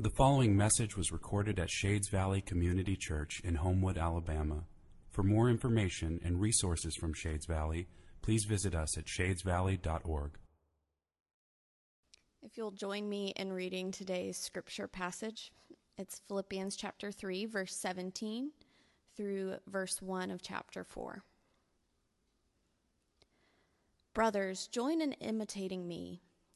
The following message was recorded at Shades Valley Community Church in Homewood, Alabama. For more information and resources from Shades Valley, please visit us at shadesvalley.org. If you'll join me in reading today's scripture passage, it's Philippians chapter 3, verse 17 through verse 1 of chapter 4. Brothers, join in imitating me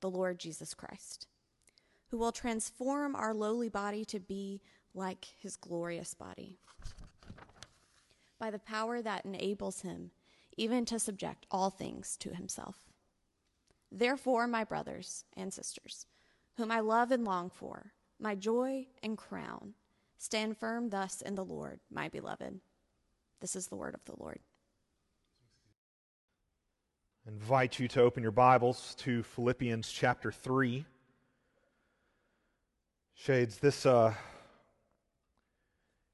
the Lord Jesus Christ, who will transform our lowly body to be like his glorious body by the power that enables him even to subject all things to himself. Therefore, my brothers and sisters, whom I love and long for, my joy and crown, stand firm thus in the Lord, my beloved. This is the word of the Lord invite you to open your Bibles to Philippians chapter 3. Shades, this, uh,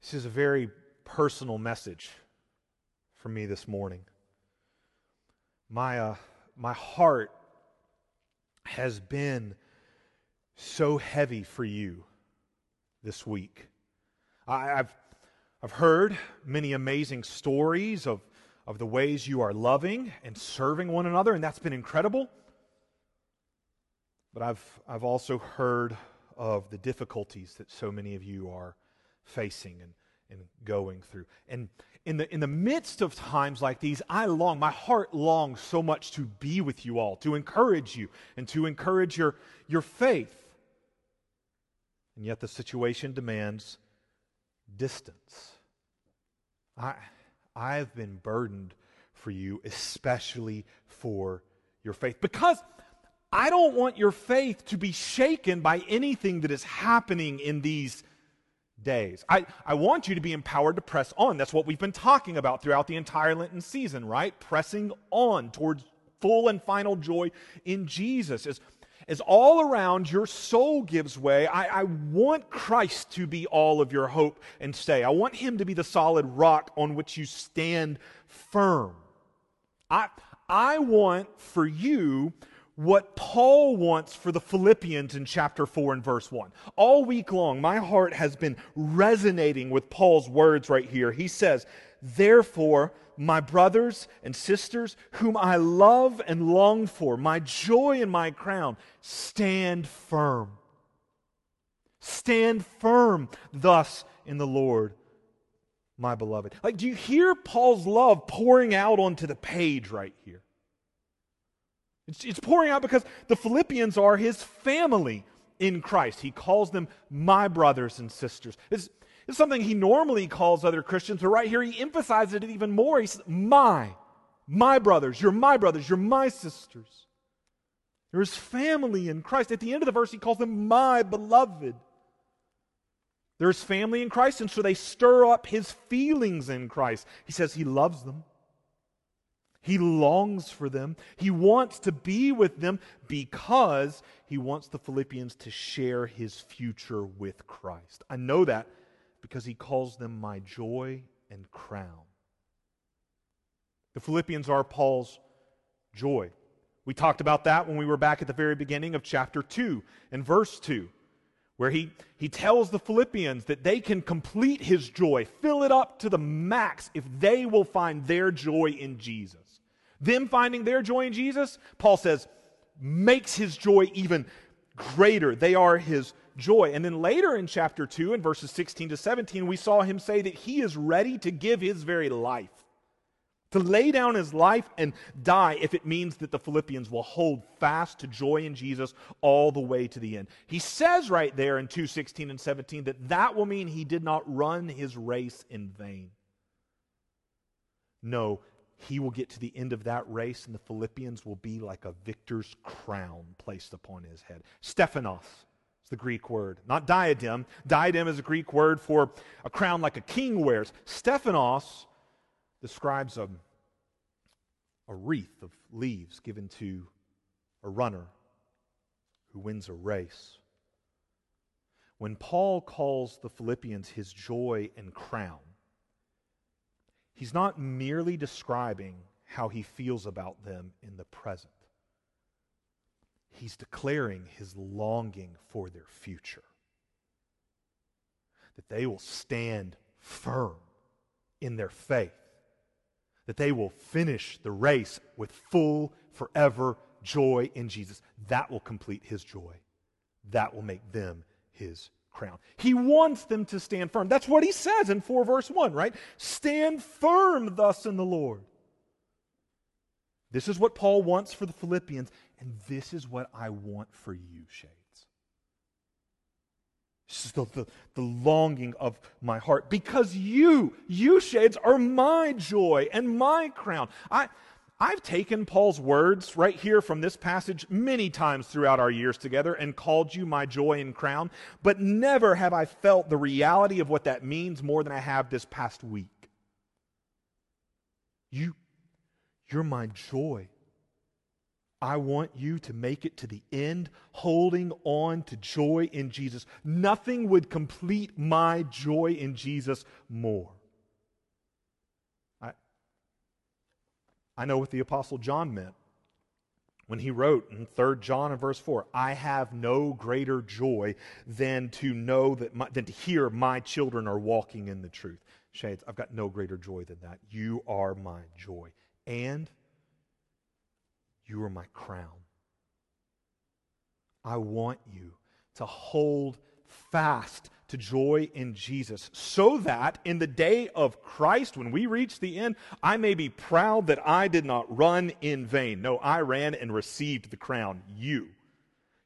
this is a very personal message for me this morning. My, uh, my heart has been so heavy for you this week. I, I've, I've heard many amazing stories of of the ways you are loving and serving one another, and that's been incredible. But I've, I've also heard of the difficulties that so many of you are facing and, and going through. And in the, in the midst of times like these, I long, my heart longs so much to be with you all, to encourage you, and to encourage your, your faith. And yet the situation demands distance. I, I've been burdened for you, especially for your faith. Because I don't want your faith to be shaken by anything that is happening in these days. I, I want you to be empowered to press on. That's what we've been talking about throughout the entire Lenten season, right? Pressing on towards full and final joy in Jesus. As as all around your soul gives way, I, I, want Christ to be all of your hope and stay. I want Him to be the solid rock on which you stand firm. I, I want for you what Paul wants for the Philippians in chapter 4 and verse 1. All week long, my heart has been resonating with Paul's words right here. He says, Therefore, my brothers and sisters, whom I love and long for, my joy and my crown, stand firm. Stand firm thus in the Lord, my beloved. Like, do you hear Paul's love pouring out onto the page right here? It's, it's pouring out because the Philippians are his family in Christ. He calls them my brothers and sisters. It's, it's something he normally calls other Christians, but right here he emphasizes it even more. He says, My, my brothers, you're my brothers, you're my sisters. You're his family in Christ. At the end of the verse, he calls them my beloved. They're family in Christ, and so they stir up his feelings in Christ. He says he loves them. He longs for them. He wants to be with them because he wants the Philippians to share his future with Christ. I know that because he calls them my joy and crown. The Philippians are Paul's joy. We talked about that when we were back at the very beginning of chapter 2 and verse 2, where he, he tells the Philippians that they can complete his joy, fill it up to the max if they will find their joy in Jesus. Them finding their joy in Jesus, Paul says, makes his joy even greater. They are his joy. And then later in chapter 2, in verses 16 to 17, we saw him say that he is ready to give his very life, to lay down his life and die if it means that the Philippians will hold fast to joy in Jesus all the way to the end. He says right there in 2 16 and 17 that that will mean he did not run his race in vain. No, he will get to the end of that race, and the Philippians will be like a victor's crown placed upon his head. Stephanos It's the Greek word, not diadem. Diadem is a Greek word for a crown like a king wears. Stephanos describes a, a wreath of leaves given to a runner who wins a race. When Paul calls the Philippians his joy and crown, he's not merely describing how he feels about them in the present he's declaring his longing for their future. That they will stand firm in their faith, that they will finish the race with full, forever joy in Jesus. That will complete his joy. That will make them his crown. He wants them to stand firm. That's what he says in 4 verse 1, right? Stand firm thus in the Lord. This is what Paul wants for the Philippians, and this is what I want for you, Shades. This is the, the, the, longing of my heart. Because you, you, Shades, are my joy and my crown. I, I've taken Paul's words right here from this passage many times throughout our years together and called you my joy and crown, but never have I felt the reality of what that means more than I have this past week. You, you're my joy. I want you to make it to the end, holding on to joy in Jesus. Nothing would complete my joy in Jesus more. I, I know what the Apostle John meant when he wrote in 3 John and verse 4, I have no greater joy than to know that my, than to hear my children are walking in the truth. Shades, I've got no greater joy than that. You are my joy. And you are my crown. I want you to hold fast to joy in Jesus, so that in the day of Christ, when we reach the end, I may be proud that I did not run in vain. No, I ran and received the crown. You.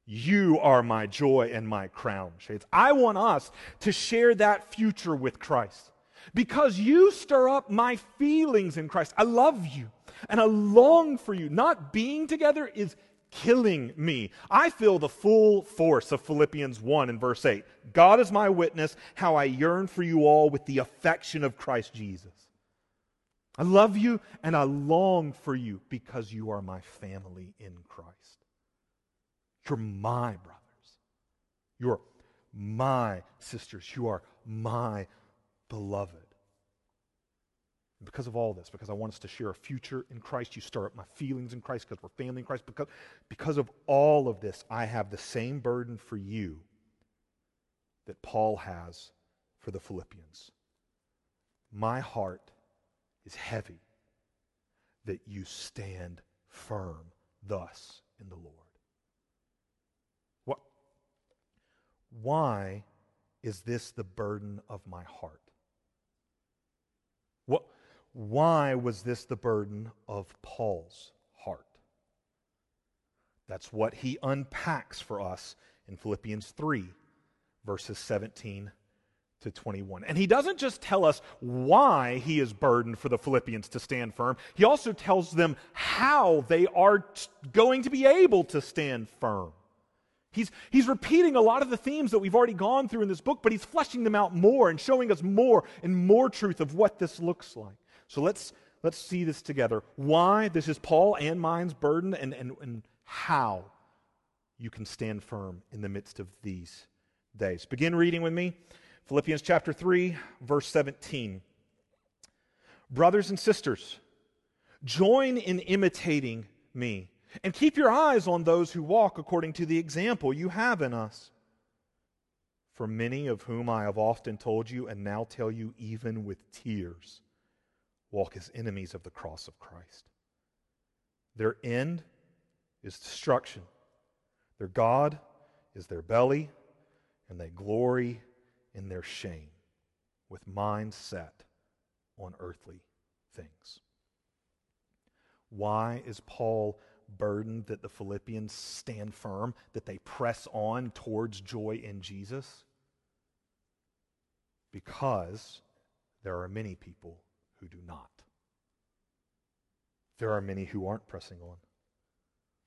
You are my joy and my crown, Shades. I want us to share that future with Christ because you stir up my feelings in Christ. I love you and I long for you. Not being together is killing me. I feel the full force of Philippians 1 and verse 8. God is my witness, how I yearn for you all with the affection of Christ Jesus. I love you and I long for you because you are my family in Christ. You're my brothers. You're my sisters. You are my beloved. And because of all this, because I want us to share a future in Christ, you stir up my feelings in Christ because we're family in Christ. Because, because of all of this, I have the same burden for you that Paul has for the Philippians. My heart is heavy that you stand firm thus in the Lord. What? Why is this the burden of my heart? Why was this the burden of Paul's heart? That's what he unpacks for us in Philippians 3, verses 17 to 21. And he doesn't just tell us why he is burdened for the Philippians to stand firm, he also tells them how they are t- going to be able to stand firm. He's, he's repeating a lot of the themes that we've already gone through in this book, but he's fleshing them out more and showing us more and more truth of what this looks like. So let's, let's see this together. Why this is Paul and mine's burden, and, and, and how you can stand firm in the midst of these days. Begin reading with me. Philippians chapter 3, verse 17. Brothers and sisters, join in imitating me, and keep your eyes on those who walk according to the example you have in us. For many of whom I have often told you, and now tell you even with tears walk as enemies of the cross of Christ. Their end is destruction. Their God is their belly, and they glory in their shame with minds set on earthly things. Why is Paul burdened that the Philippians stand firm, that they press on towards joy in Jesus? Because there are many people who do not. There are many who aren't pressing on.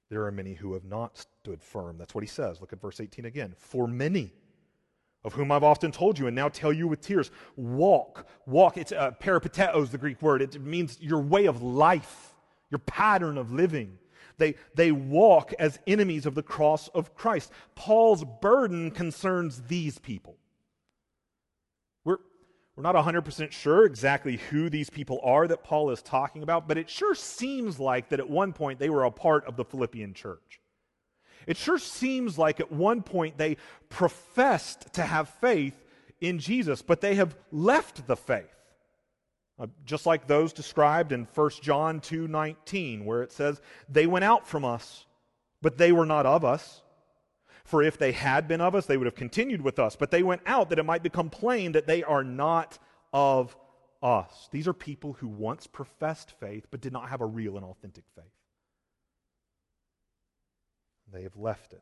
there are many who have not stood firm. That's what he says. Look at verse 18 again. For many, of whom I've often told you and now tell you with tears, walk, walk. It's uh, peripateo is the Greek word. It means your way of life, your pattern of living. They, they walk as enemies of the cross of Christ. Paul's burden concerns these people. We're, not 100% sure exactly who these people are that Paul is talking about, but it sure seems like that at one point they were a part of the Philippian church. It sure seems like at one point they professed to have faith in Jesus, but they have left the faith. Uh, just like those described in 1 John 2:19 where it says they went out from us but they were not of us for if they had been of us they would have continued with us but they went out that it might become plain that they are not of us these are people who once professed faith but did not have a real and authentic faith they have left it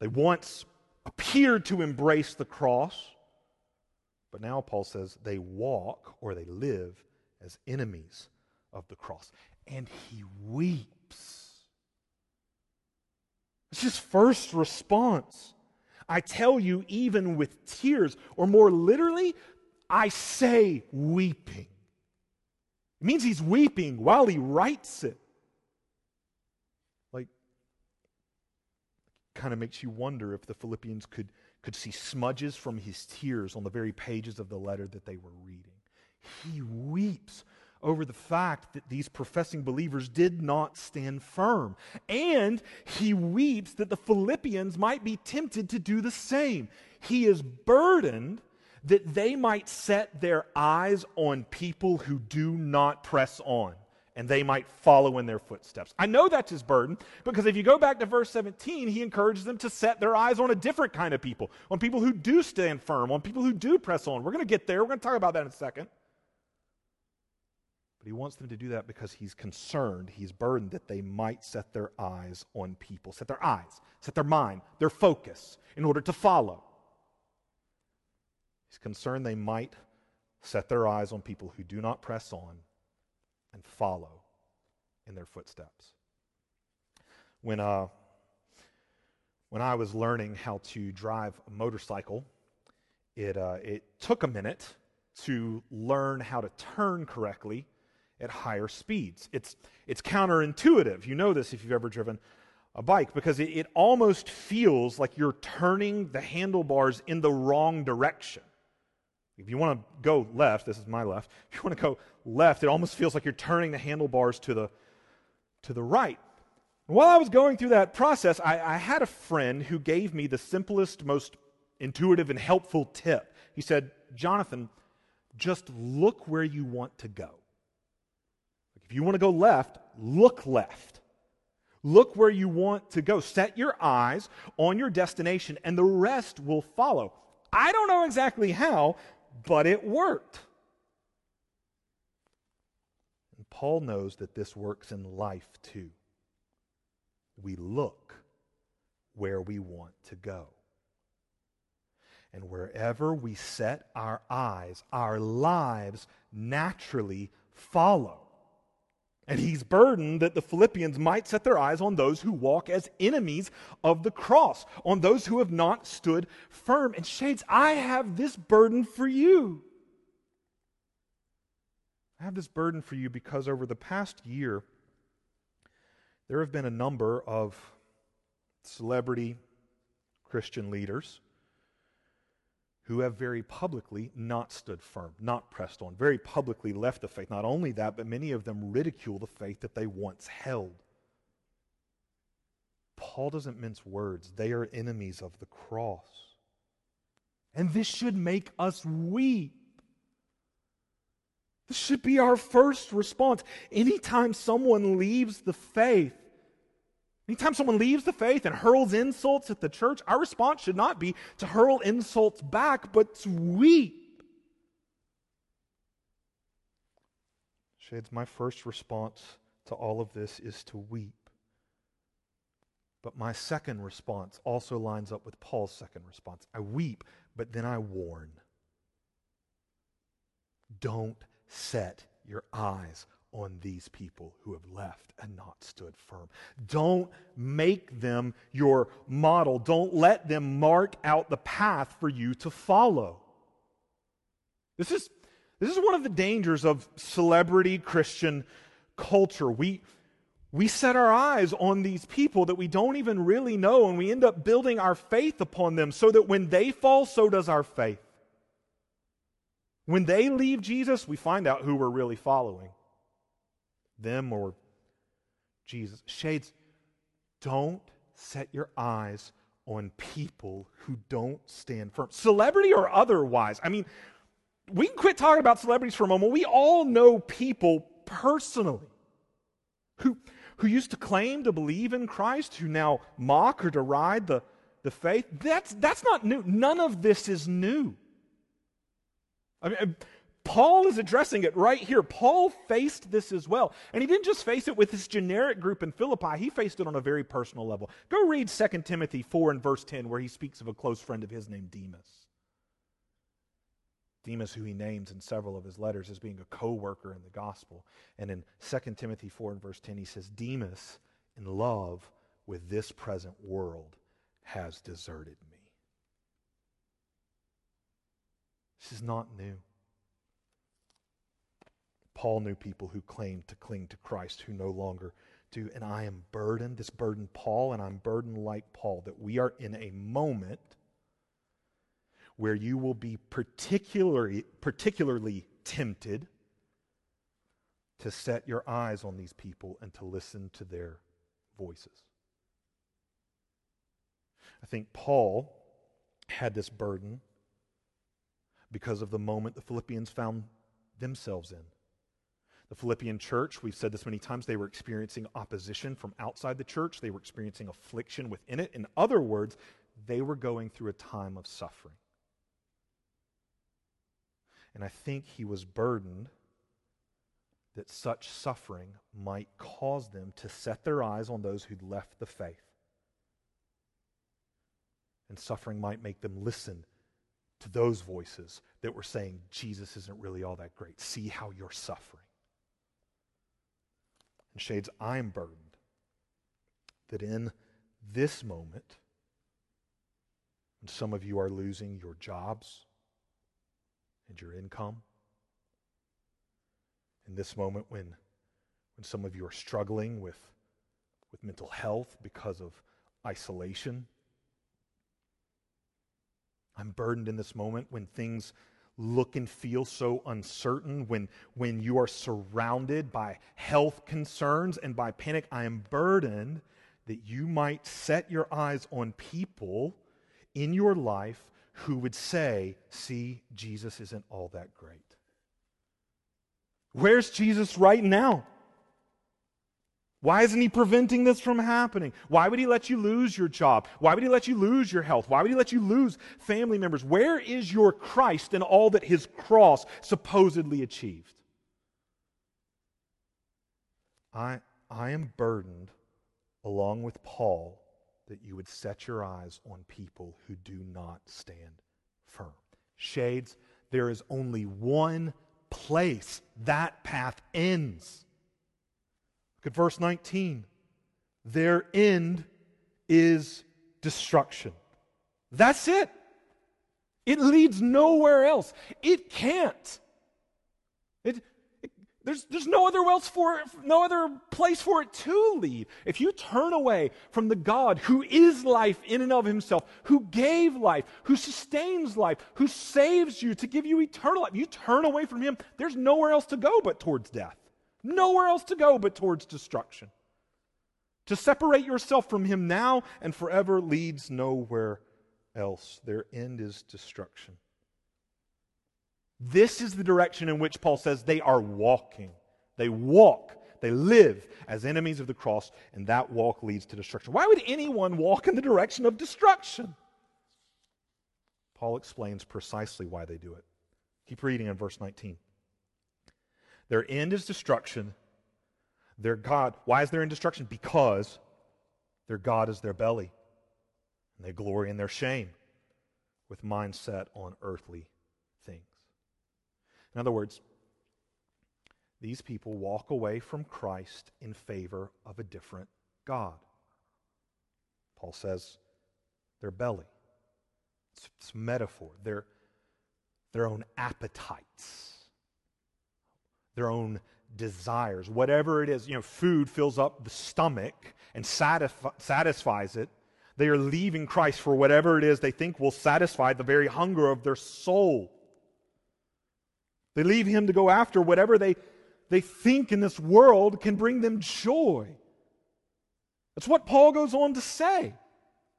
they once appeared to embrace the cross but now Paul says they walk or they live as enemies of the cross. And he weeps. It's his first response. I tell you, even with tears, or more literally, I say weeping. It means he's weeping while he writes it. Like, kind of makes you wonder if the Philippians could could see smudges from his tears on the very pages of the letter that they were reading. He weeps over the fact that these professing believers did not stand firm. And he weeps that the Philippians might be tempted to do the same. He is burdened that they might set their eyes on people who do not press on and they might follow in their footsteps. I know that's his burden because if you go back to verse 17, he encourages them to set their eyes on a different kind of people, on people who do stand firm, on people who do press on. We're going to get there. We're going to talk about that in a second. But he wants them to do that because he's concerned, he's burdened that they might set their eyes on people, set their eyes, set their mind, their focus in order to follow. He's concerned they might set their eyes on people who do not press on and follow in their footsteps. When, uh, when I was learning how to drive a motorcycle, it, uh, it took a minute to learn how to turn correctly at higher speeds. It's, it's counterintuitive. You know this if you've ever driven a bike because it, it almost feels like you're turning the handlebars in the wrong direction. If you want to go left, this is my left. If you want to go left, it almost feels like you're turning the handlebars to the, to the right. while I was going through that process, I, I had a friend who gave me the simplest, most intuitive, and helpful tip. He said, Jonathan, just look where you want to go. If you want to go left, look left. Look where you want to go. Set your eyes on your destination, and the rest will follow. I don't know exactly how, but it worked. And Paul knows that this works in life too. We look where we want to go. And wherever we set our eyes, our lives naturally follow. And he's burdened that the Philippians might set their eyes on those who walk as enemies of the cross, on those who have not stood firm. And, Shades, I have this burden for you. I have this burden for you because over the past year, there have been a number of celebrity Christian leaders who have very publicly not stood firm, not pressed on, very publicly left the faith. Not only that, but many of them ridicule the faith that they once held. Paul doesn't mince words, they are enemies of the cross. And this should make us weep. This should be our first response. Anytime someone leaves the faith, Anytime someone leaves the faith and hurls insults at the church, our response should not be to hurl insults back, but to weep. Shades, my first response to all of this is to weep. But my second response also lines up with Paul's second response. I weep, but then I warn. Don't set your eyes on these people who have left and not stood firm. Don't make them your model. Don't let them mark out the path for you to follow. This is, this is one of the dangers of celebrity Christian culture. We, we set our eyes on these people that we don't even really know, and we end up building our faith upon them so that when they fall, so does our faith. When they leave Jesus, we find out who we're really following them or Jesus. Shades, don't set your eyes on people who don't stand firm, celebrity or otherwise. I mean, we can quit talking about celebrities for a moment. We all know people personally who, who used to claim to believe in Christ, who now mock or deride the, the faith. That's, that's not new. None of this is new. I mean, Paul is addressing it right here. Paul faced this as well. And he didn't just face it with this generic group in Philippi, he faced it on a very personal level. Go read 2 Timothy 4 and verse 10, where he speaks of a close friend of his named Demas. Demas, who he names in several of his letters as being a co worker in the gospel. And in 2 Timothy 4 and verse 10, he says, Demas, in love with this present world, has deserted me. This is not new. Paul knew people who claimed to cling to Christ who no longer do. And I am burdened, this burden, Paul, and I'm burdened like Paul, that we are in a moment where you will be particularly, particularly tempted to set your eyes on these people and to listen to their voices. I think Paul had this burden because of the moment the Philippians found themselves in. The Philippian church, we've said this many times, they were experiencing opposition from outside the church. They were experiencing affliction within it. In other words, they were going through a time of suffering. And I think he was burdened that such suffering might cause them to set their eyes on those who'd left the faith. And suffering might make them listen to those voices that were saying, Jesus isn't really all that great. See how you're suffering. And shades, I'm burdened that in this moment, when some of you are losing your jobs and your income, in this moment when, when some of you are struggling with, with mental health because of isolation, I'm burdened in this moment when things look and feel so uncertain, when, when you are surrounded by health concerns and by panic, I am burdened that you might set your eyes on people in your life who would say, See, Jesus isn't all that great. Where's Jesus right now? Why isn't he preventing this from happening? Why would he let you lose your job? Why would he let you lose your health? Why would he let you lose family members? Where is your Christ in all that his cross supposedly achieved? I, I am burdened, along with Paul, that you would set your eyes on people who do not stand firm. Shades, there is only one place that path ends. Look at verse 19. Their end is destruction. That's it. It leads nowhere else. It can't. It, it, there's, there's no other else for it, no other place for it to lead. If you turn away from the God who is life in and of himself, who gave life, who sustains life, who saves you to give you eternal life, you turn away from him, there's nowhere else to go but towards death. Nowhere else to go but towards destruction. To separate yourself from him now and forever leads nowhere else. Their end is destruction. This is the direction in which Paul says they are walking. They walk, they live as enemies of the cross, and that walk leads to destruction. Why would anyone walk in the direction of destruction? Paul explains precisely why they do it. Keep reading in verse 19. Their end is destruction. Their God, why is their end destruction? Because their God is their belly. And they glory in their shame with mind set on earthly things. In other words, these people walk away from Christ in favor of a different God. Paul says their belly. It's, it's metaphor. Their, their own appetites, their own desires, whatever it is. You know, food fills up the stomach and satisf- satisfies it. They are leaving Christ for whatever it is they think will satisfy the very hunger of their soul. They leave him to go after whatever they, they think in this world can bring them joy. That's what Paul goes on to say.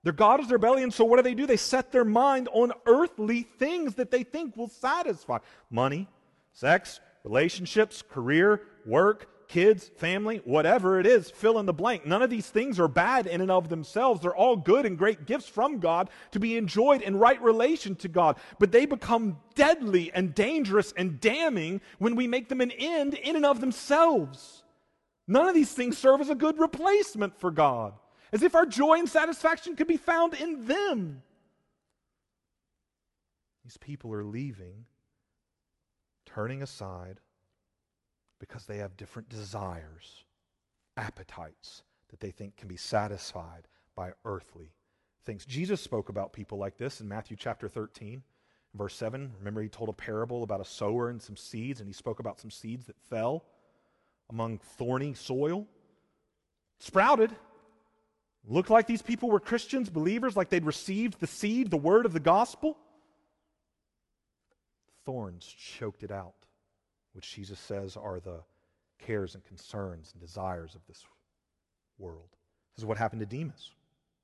Their God is their belly, and so what do they do? They set their mind on earthly things that they think will satisfy money, sex, relationships, career, work, kids, family, whatever it is, fill in the blank. None of these things are bad in and of themselves. They're all good and great gifts from God to be enjoyed in right relation to God. But they become deadly and dangerous and damning when we make them an end in and of themselves. None of these things serve as a good replacement for God as if our joy and satisfaction could be found in them. These people are leaving, turning aside, because they have different desires, appetites that they think can be satisfied by earthly things. Jesus spoke about people like this in Matthew chapter 13. Verse 7, remember he told a parable about a sower and some seeds, and he spoke about some seeds that fell among thorny soil, sprouted, Looked like these people were Christians, believers, like they'd received the seed, the word of the gospel. Thorns choked it out, which Jesus says are the cares and concerns and desires of this world. This is what happened to Demas,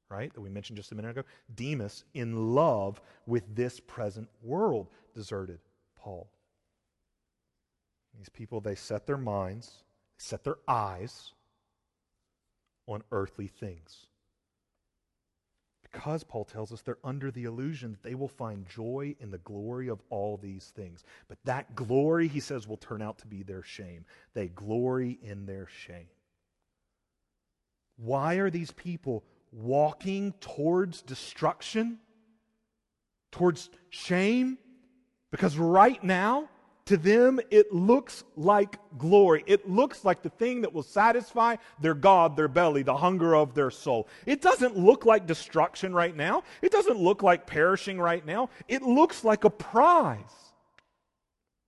right? That we mentioned just a minute ago. Demas, in love with this present world, deserted Paul. These people, they set their minds, they set their eyes on earthly things. Because, Paul tells us, they're under the illusion that they will find joy in the glory of all these things. But that glory, he says, will turn out to be their shame. They glory in their shame. Why are these people walking towards destruction? Towards shame? Because right now, to them, it looks like glory. It looks like the thing that will satisfy their God, their belly, the hunger of their soul. It doesn't look like destruction right now. It doesn't look like perishing right now. It looks like a prize.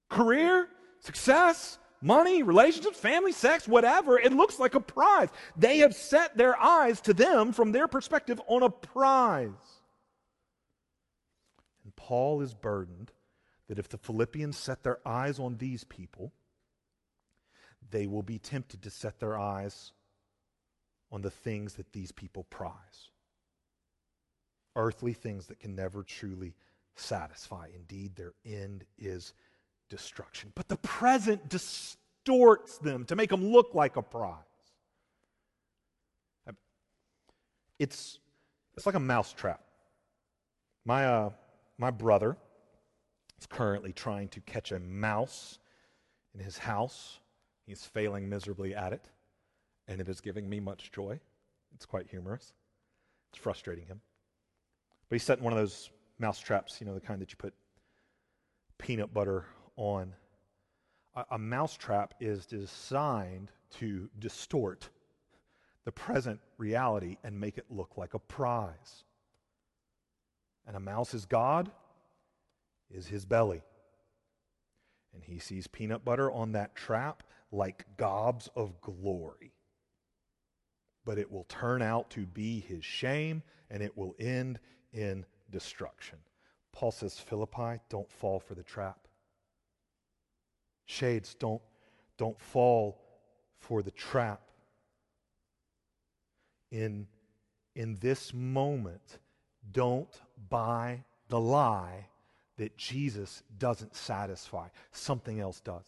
Career, success, money, relationships, family, sex, whatever. It looks like a prize. They have set their eyes to them from their perspective on a prize. And Paul is burdened that if the Philippians set their eyes on these people, they will be tempted to set their eyes on the things that these people prize earthly things that can never truly satisfy. Indeed, their end is destruction. But the present distorts them to make them look like a prize. It's, it's like a mousetrap. My, uh, my brother, is currently trying to catch a mouse in his house. He's failing miserably at it, and it is giving me much joy. It's quite humorous. It's frustrating him. But he's setting one of those mouse traps, you know, the kind that you put peanut butter on. A, a mouse trap is designed to distort the present reality and make it look like a prize. And a mouse is God, is his belly. And he sees peanut butter on that trap like gobs of glory. But it will turn out to be his shame and it will end in destruction. Paul says, Philippi, don't fall for the trap. Shades, don't, don't fall for the trap. In, in this moment, don't buy the lie that Jesus doesn't satisfy, something else does.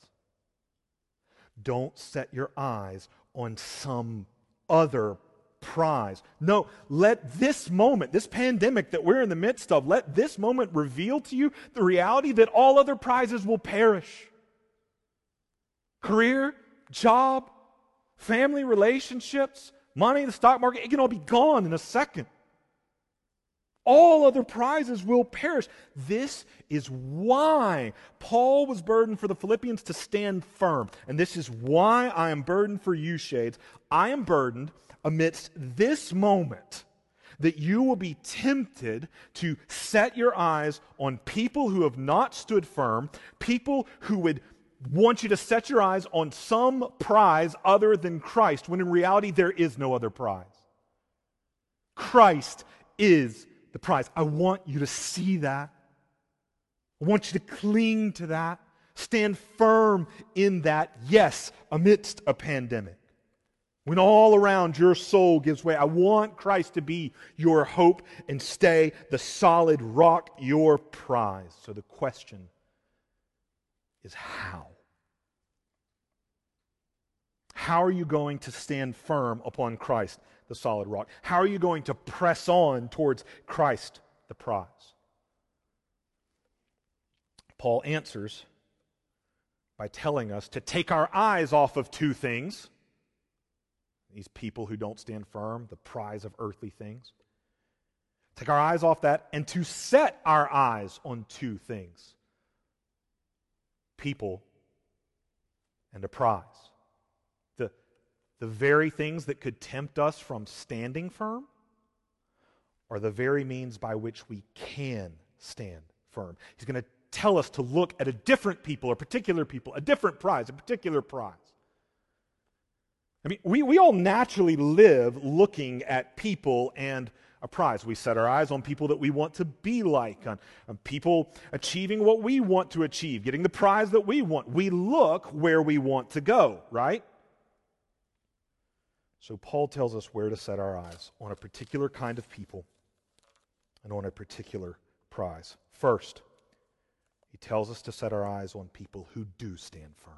Don't set your eyes on some other prize. No, let this moment, this pandemic that we're in the midst of, let this moment reveal to you the reality that all other prizes will perish. Career, job, family relationships, money, the stock market, it can all be gone in a second. All other prizes will perish. This is why Paul was burdened for the Philippians to stand firm. And this is why I am burdened for you, Shades. I am burdened amidst this moment that you will be tempted to set your eyes on people who have not stood firm, people who would want you to set your eyes on some prize other than Christ, when in reality there is no other prize. Christ is the prize. I want you to see that. I want you to cling to that. Stand firm in that, yes, amidst a pandemic. When all around your soul gives way, I want Christ to be your hope and stay the solid rock, your prize. So the question is how? How are you going to stand firm upon Christ, the solid rock? How are you going to press on towards Christ, the prize? Paul answers by telling us to take our eyes off of two things these people who don't stand firm, the prize of earthly things. Take our eyes off that and to set our eyes on two things people and a prize. The, very things that could tempt us from standing firm are the very means by which we can stand firm. He's going to tell us to look at a different people, a particular people, a different prize, a particular prize. I mean, we, we all naturally live looking at people and a prize. We set our eyes on people that we want to be like, on, on, people achieving what we want to achieve, getting the prize that we want. We look where we want to go, right? So Paul tells us where to set our eyes on a particular kind of people and on a particular prize. First, he tells us to set our eyes on people who do stand firm.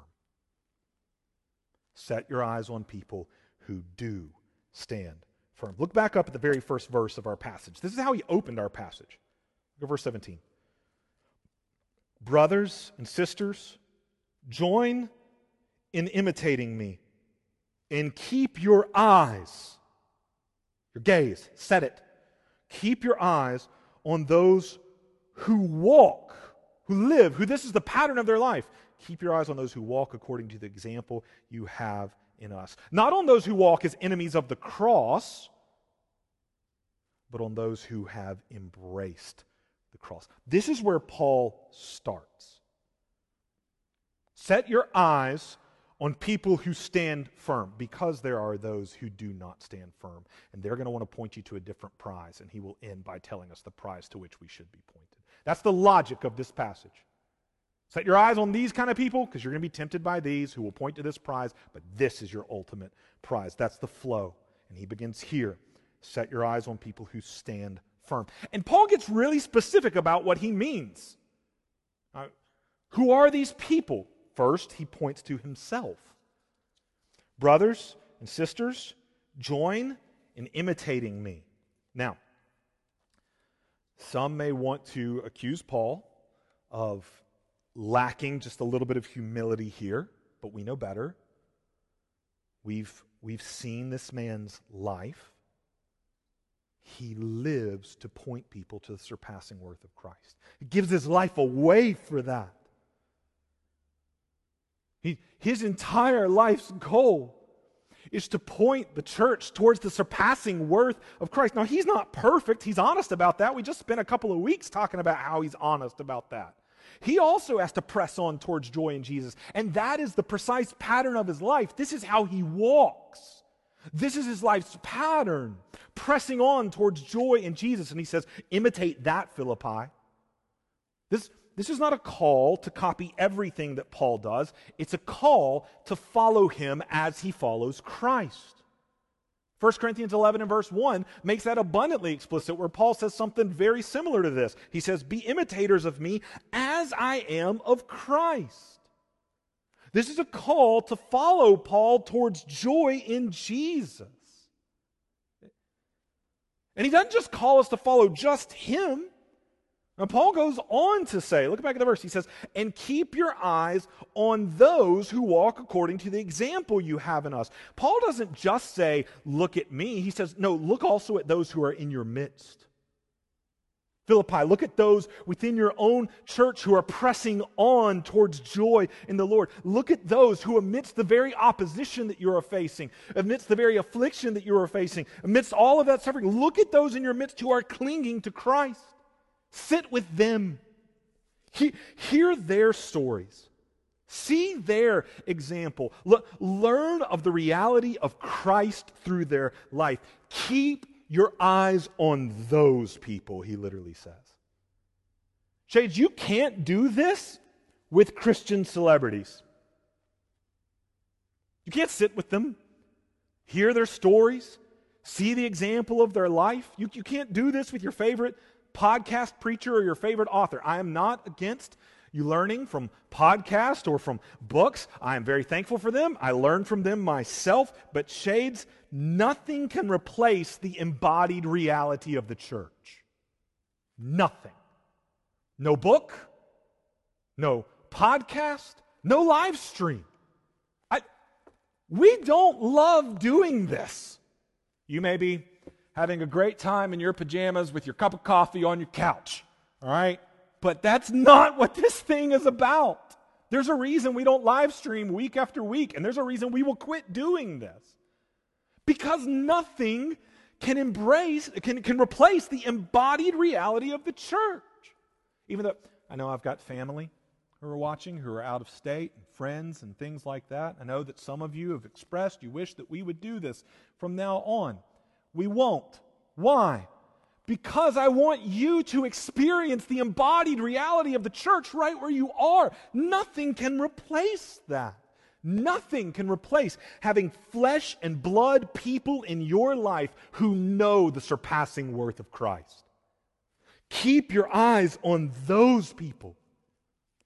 Set your eyes on people who do stand firm. Look back up at the very first verse of our passage. This is how he opened our passage. Look at verse 17. Brothers and sisters, join in imitating me and keep your eyes, your gaze, set it. Keep your eyes on those who walk, who live, who this is the pattern of their life. Keep your eyes on those who walk according to the example you have in us. Not on those who walk as enemies of the cross, but on those who have embraced the cross. This is where Paul starts. Set your eyes on people who stand firm because there are those who do not stand firm. And they're going to want to point you to a different prize. And he will end by telling us the prize to which we should be pointed. That's the logic of this passage. Set your eyes on these kind of people because you're going to be tempted by these who will point to this prize, but this is your ultimate prize. That's the flow. And he begins here. Set your eyes on people who stand firm. And Paul gets really specific about what he means. Uh, who are these people? First, he points to himself. Brothers and sisters, join in imitating me. Now, some may want to accuse Paul of lacking just a little bit of humility here, but we know better. We've, we've seen this man's life. He lives to point people to the surpassing worth of Christ. He gives his life away for that. He, his entire life's goal is to point the church towards the surpassing worth of Christ. Now, he's not perfect. He's honest about that. We just spent a couple of weeks talking about how he's honest about that he also has to press on towards joy in Jesus. And that is the precise pattern of his life. This is how he walks. This is his life's pattern, pressing on towards joy in Jesus. And he says, imitate that, Philippi. This, this is not a call to copy everything that Paul does, it's a call to follow him as he follows Christ. 1 Corinthians 11 and verse 1 makes that abundantly explicit, where Paul says something very similar to this. He says, Be imitators of me as I am of Christ. This is a call to follow Paul towards joy in Jesus. And he doesn't just call us to follow just him, now, Paul goes on to say, look back at the verse. He says, And keep your eyes on those who walk according to the example you have in us. Paul doesn't just say, Look at me. He says, No, look also at those who are in your midst. Philippi, look at those within your own church who are pressing on towards joy in the Lord. Look at those who, amidst the very opposition that you are facing, amidst the very affliction that you are facing, amidst all of that suffering, look at those in your midst who are clinging to Christ. Sit with them. He, hear their stories. See their example. learn of the reality of Christ through their life. Keep your eyes on those people, he literally says. Shades, you can't do this with Christian celebrities. You can't sit with them, hear their stories, see the example of their life. You, you can't do this with your favorite podcast preacher or your favorite author. I am not against you learning from podcasts or from books. I am very thankful for them. I learn from them myself. But, Shades, nothing can replace the embodied reality of the church. Nothing. No book, no podcast, no live stream. I, we don't love doing this. You may be having a great time in your pajamas with your cup of coffee on your couch, all right? But that's not what this thing is about. There's a reason we don't live stream week after week, and there's a reason we will quit doing this. Because nothing can embrace, can, can replace the embodied reality of the church. Even though I know I've got family who are watching, who are out of state, and friends and things like that. I know that some of you have expressed you wish that we would do this from now on. We won't. Why? because I want you to experience the embodied reality of the church right where you are. Nothing can replace that. Nothing can replace having flesh and blood people in your life who know the surpassing worth of Christ. Keep your eyes on those people.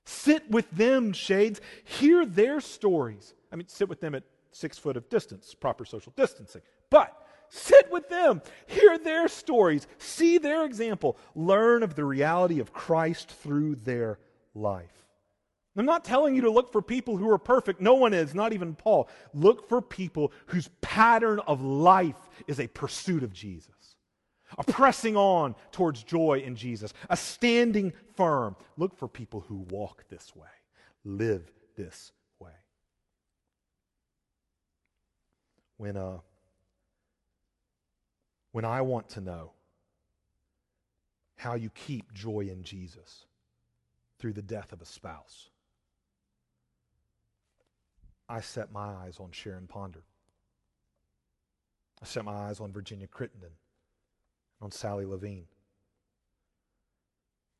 Sit with them, shades. Hear their stories. I mean, sit with them at six foot of distance, proper social distancing. But Sit with them, hear their stories, see their example, learn of the reality of Christ through their life. I'm not telling you to look for people who are perfect. No one is, not even Paul. Look for people whose pattern of life is a pursuit of Jesus, a pressing on towards joy in Jesus, a standing firm. Look for people who walk this way, live this way. When uh, when I want to know how you keep joy in Jesus through the death of a spouse, I set my eyes on Sharon Ponder. I set my eyes on Virginia Crittenden, on Sally Levine.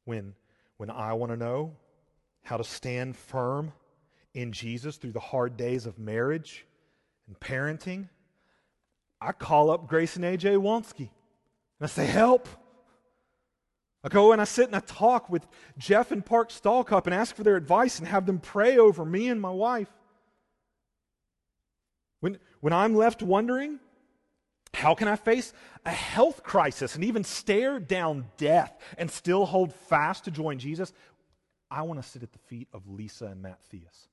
When, when I want to know how to stand firm in Jesus through the hard days of marriage and parenting, I call up Grace and AJ Wonsky and I say, Help. I go and I sit and I talk with Jeff and Park Stallcup and ask for their advice and have them pray over me and my wife. When, when I'm left wondering, how can I face a health crisis and even stare down death and still hold fast to join Jesus? I want to sit at the feet of Lisa and Matt Theus.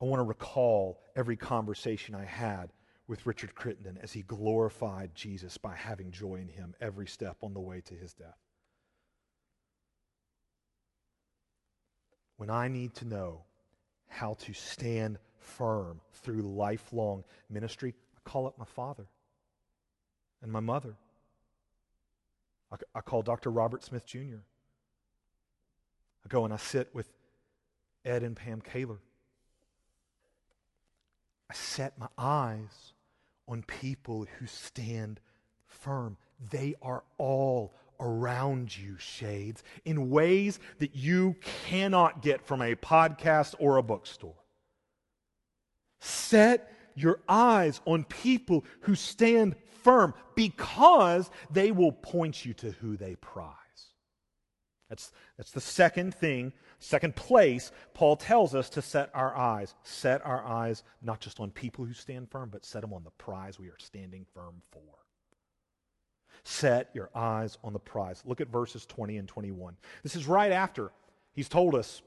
I want to recall every conversation I had with Richard Crittenden as he glorified Jesus by having joy in him every step on the way to his death. When I need to know how to stand firm through lifelong ministry, I call up my father and my mother. I, I call Dr. Robert Smith Jr. I go and I sit with Ed and Pam Kaler. I set my eyes on people who stand firm. They are all around you, shades, in ways that you cannot get from a podcast or a bookstore. Set your eyes on people who stand firm because they will point you to who they prize. That's, that's the second thing Second place, Paul tells us to set our eyes. Set our eyes not just on people who stand firm, but set them on the prize we are standing firm for. Set your eyes on the prize. Look at verses 20 and 21. This is right after he's told us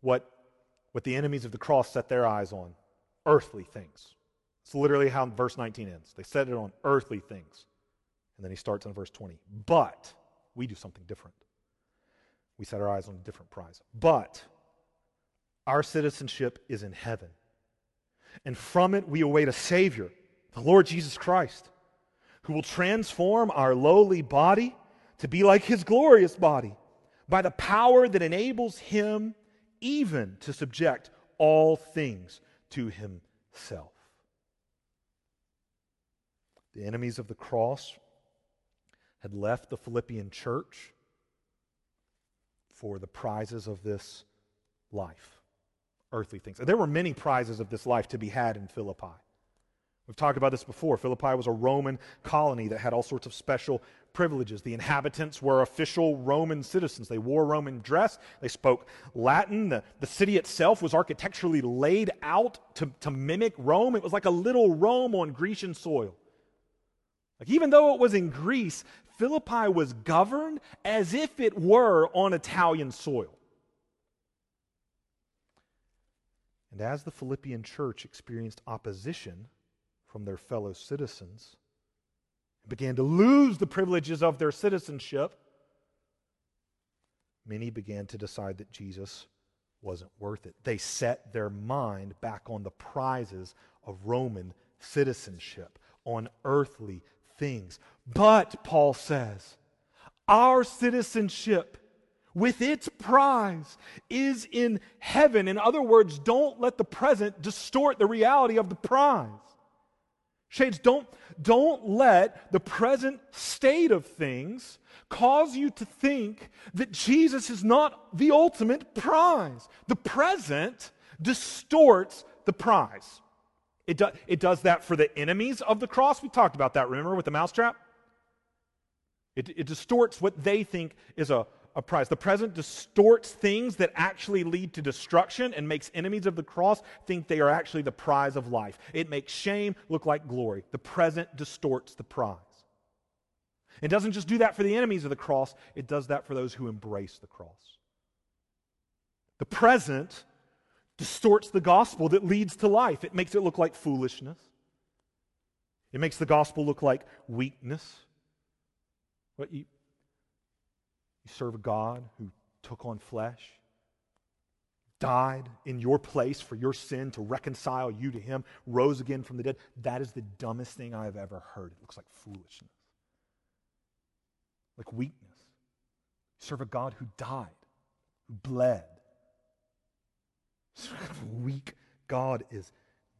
what, what the enemies of the cross set their eyes on earthly things. It's literally how verse 19 ends. They set it on earthly things. And then he starts in verse 20. But we do something different. We set our eyes on a different prize. But our citizenship is in heaven. And from it we await a Savior, the Lord Jesus Christ, who will transform our lowly body to be like his glorious body by the power that enables him even to subject all things to himself. The enemies of the cross had left the Philippian church for the prizes of this life, earthly things. There were many prizes of this life to be had in Philippi. We've talked about this before. Philippi was a Roman colony that had all sorts of special privileges. The inhabitants were official Roman citizens. They wore Roman dress, they spoke Latin. The, the city itself was architecturally laid out to, to mimic Rome. It was like a little Rome on Grecian soil. Like, even though it was in Greece, Philippi was governed as if it were on Italian soil. And as the Philippian church experienced opposition from their fellow citizens, and began to lose the privileges of their citizenship, many began to decide that Jesus wasn't worth it. They set their mind back on the prizes of Roman citizenship, on earthly things. But, Paul says, our citizenship with its prize is in heaven. In other words, don't let the present distort the reality of the prize. Shades, don't, don't let the present state of things cause you to think that Jesus is not the ultimate prize. The present distorts the prize. It, do, it does that for the enemies of the cross. We talked about that, remember, with the mousetrap? It, it distorts what they think is a, a prize. The present distorts things that actually lead to destruction and makes enemies of the cross think they are actually the prize of life. It makes shame look like glory. The present distorts the prize. It doesn't just do that for the enemies of the cross, it does that for those who embrace the cross. The present distorts the gospel that leads to life. It makes it look like foolishness. It makes the gospel look like weakness. What you, you serve a God who took on flesh, died in your place for your sin to reconcile you to Him, rose again from the dead. That is the dumbest thing I have ever heard. It looks like foolishness, like weakness. You serve a God who died, who bled. Weak God is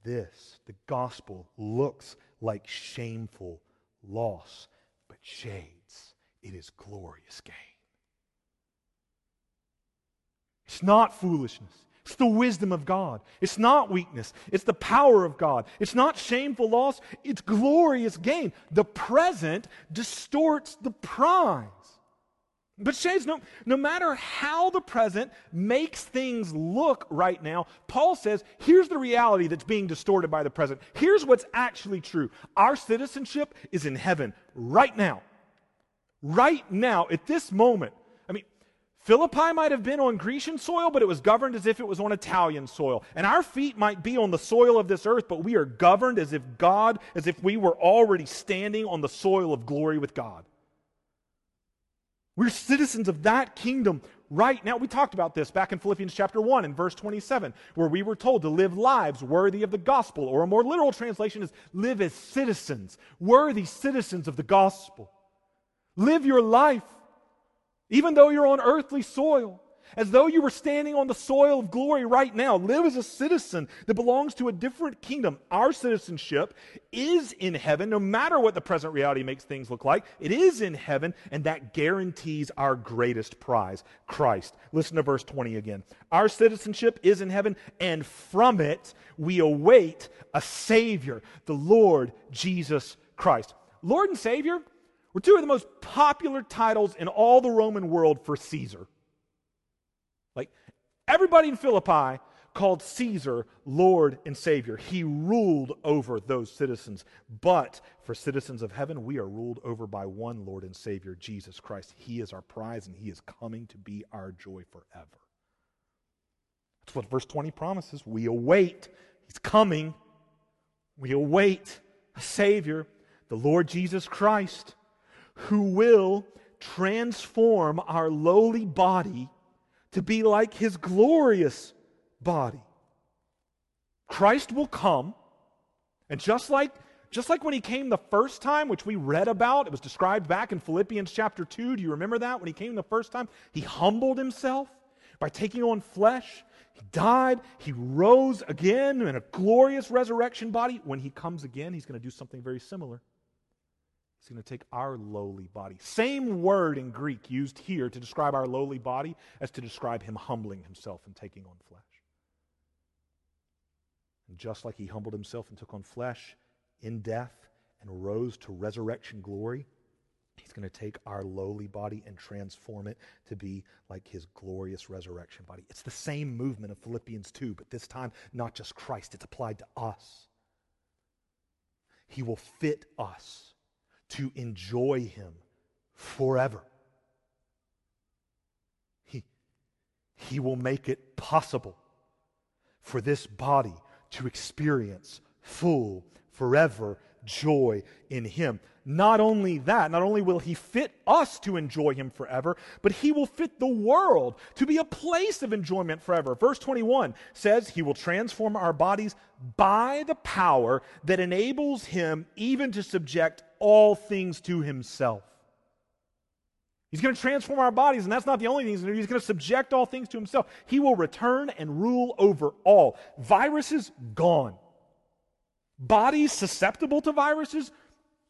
this. The gospel looks like shameful loss, but shades, it is glorious gain. It's not foolishness. It's the wisdom of God. It's not weakness. It's the power of God. It's not shameful loss. It's glorious gain. The present distorts the prize. But Shades, no, no matter how the present makes things look right now, Paul says, here's the reality that's being distorted by the present. Here's what's actually true. Our citizenship is in heaven right now. Right now, at this moment. I mean, Philippi might have been on Grecian soil, but it was governed as if it was on Italian soil. And our feet might be on the soil of this earth, but we are governed as if God, as if we were already standing on the soil of glory with God. We're citizens of that kingdom right now. We talked about this back in Philippians chapter 1 and verse 27, where we were told to live lives worthy of the gospel, or a more literal translation is live as citizens, worthy citizens of the gospel. Live your life even though you're on earthly soil, as though you were standing on the soil of glory right now. Live as a citizen that belongs to a different kingdom. Our citizenship is in heaven, no matter what the present reality makes things look like. It is in heaven, and that guarantees our greatest prize Christ. Listen to verse 20 again. Our citizenship is in heaven, and from it we await a Savior, the Lord Jesus Christ. Lord and Savior, were two of the most popular titles in all the Roman world for Caesar. Everybody in Philippi called Caesar Lord and Savior. He ruled over those citizens. But for citizens of heaven, we are ruled over by one Lord and Savior, Jesus Christ. He is our prize and He is coming to be our joy forever. That's what verse 20 promises. We await. He's coming. We await a Savior, the Lord Jesus Christ who will transform our lowly body to be like his glorious body. Christ will come, and just like just like when he came the first time, which we read about, it was described back in Philippians chapter 2. Do you remember that? When he came the first time, he humbled himself by taking on flesh. He died. He rose again in a glorious resurrection body. When he comes again, he's going to do something very similar. He's going to take our lowly body. Same word in Greek used here to describe our lowly body as to describe him humbling himself and taking on flesh. And just like he humbled himself and took on flesh in death and rose to resurrection glory, he's going to take our lowly body and transform it to be like his glorious resurrection body. It's the same movement of Philippians 2, but this time not just Christ, it's applied to us. He will fit us to enjoy him forever. He, he will make it possible for this body to experience full, forever joy in Him. Not only that, not only will He fit us to enjoy Him forever, but He will fit the world to be a place of enjoyment forever. Verse 21 says, He will transform our bodies by the power that enables Him even to subject all things to Himself. He's going to transform our bodies, and that's not the only thing he's going to do. He's going to subject all things to himself. He will return and rule over all. Viruses, gone. Bodies susceptible to viruses,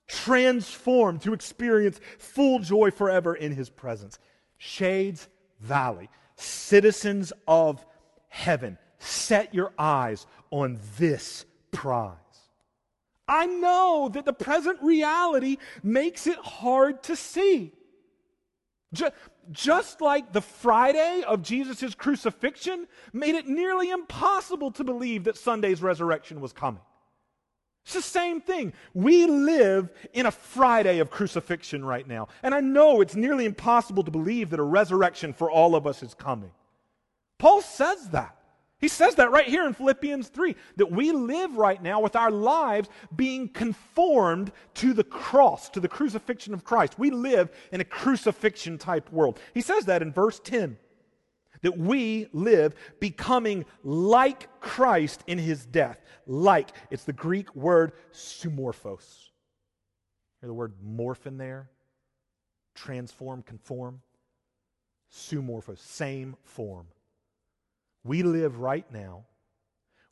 transformed to experience full joy forever in his presence. Shades Valley, citizens of heaven, set your eyes on this prize. I know that the present reality makes it hard to see. Just like the Friday of Jesus' crucifixion made it nearly impossible to believe that Sunday's resurrection was coming. It's the same thing. We live in a Friday of crucifixion right now. And I know it's nearly impossible to believe that a resurrection for all of us is coming. Paul says that. He says that right here in Philippians 3 that we live right now with our lives being conformed to the cross, to the crucifixion of Christ. We live in a crucifixion type world. He says that in verse 10 that we live becoming like Christ in his death. Like, it's the Greek word sumorphos. Hear the word morph in there? Transform, conform. Sumorphos, same form. We live right now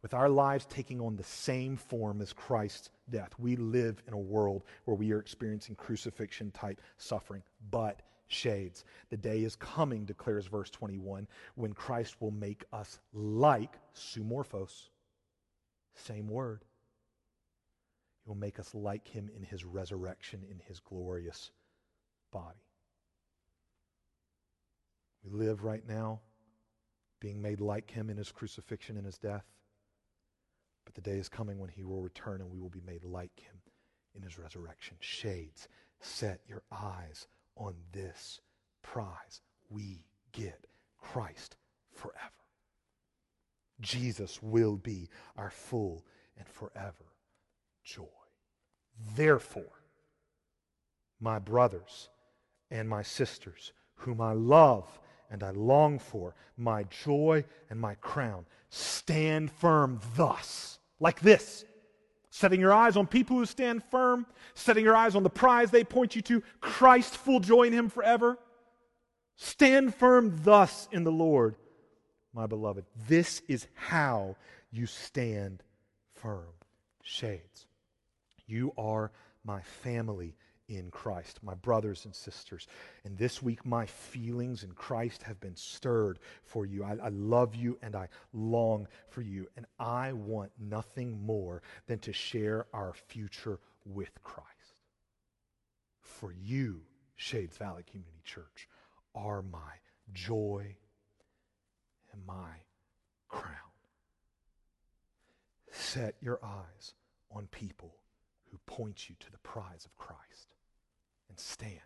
with our lives taking on the same form as Christ's death. We live in a world where we are experiencing crucifixion type suffering. But, shades, the day is coming, declares verse 21, when Christ will make us like sumorphos. Same word. He will make us like him in his resurrection, in his glorious body. We live right now being made like him in his crucifixion and his death. But the day is coming when he will return and we will be made like him in his resurrection. Shades, set your eyes on this prize. We get Christ forever. Jesus will be our full and forever joy. Therefore, my brothers and my sisters, whom I love and I long for, my joy and my crown. Stand firm thus, like this. Setting your eyes on people who stand firm, setting your eyes on the prize they point you to, Christ, full joy in Him forever. Stand firm thus in the Lord, my beloved. This is how you stand firm. Shades. You are my family in Christ, my brothers and sisters. And this week, my feelings in Christ have been stirred for you. I, I, love you and I long for you. And I want nothing more than to share our future with Christ. For you, Shades Valley Community Church, are my joy and my crown. Set your eyes on people who point you to the prize of Christ stand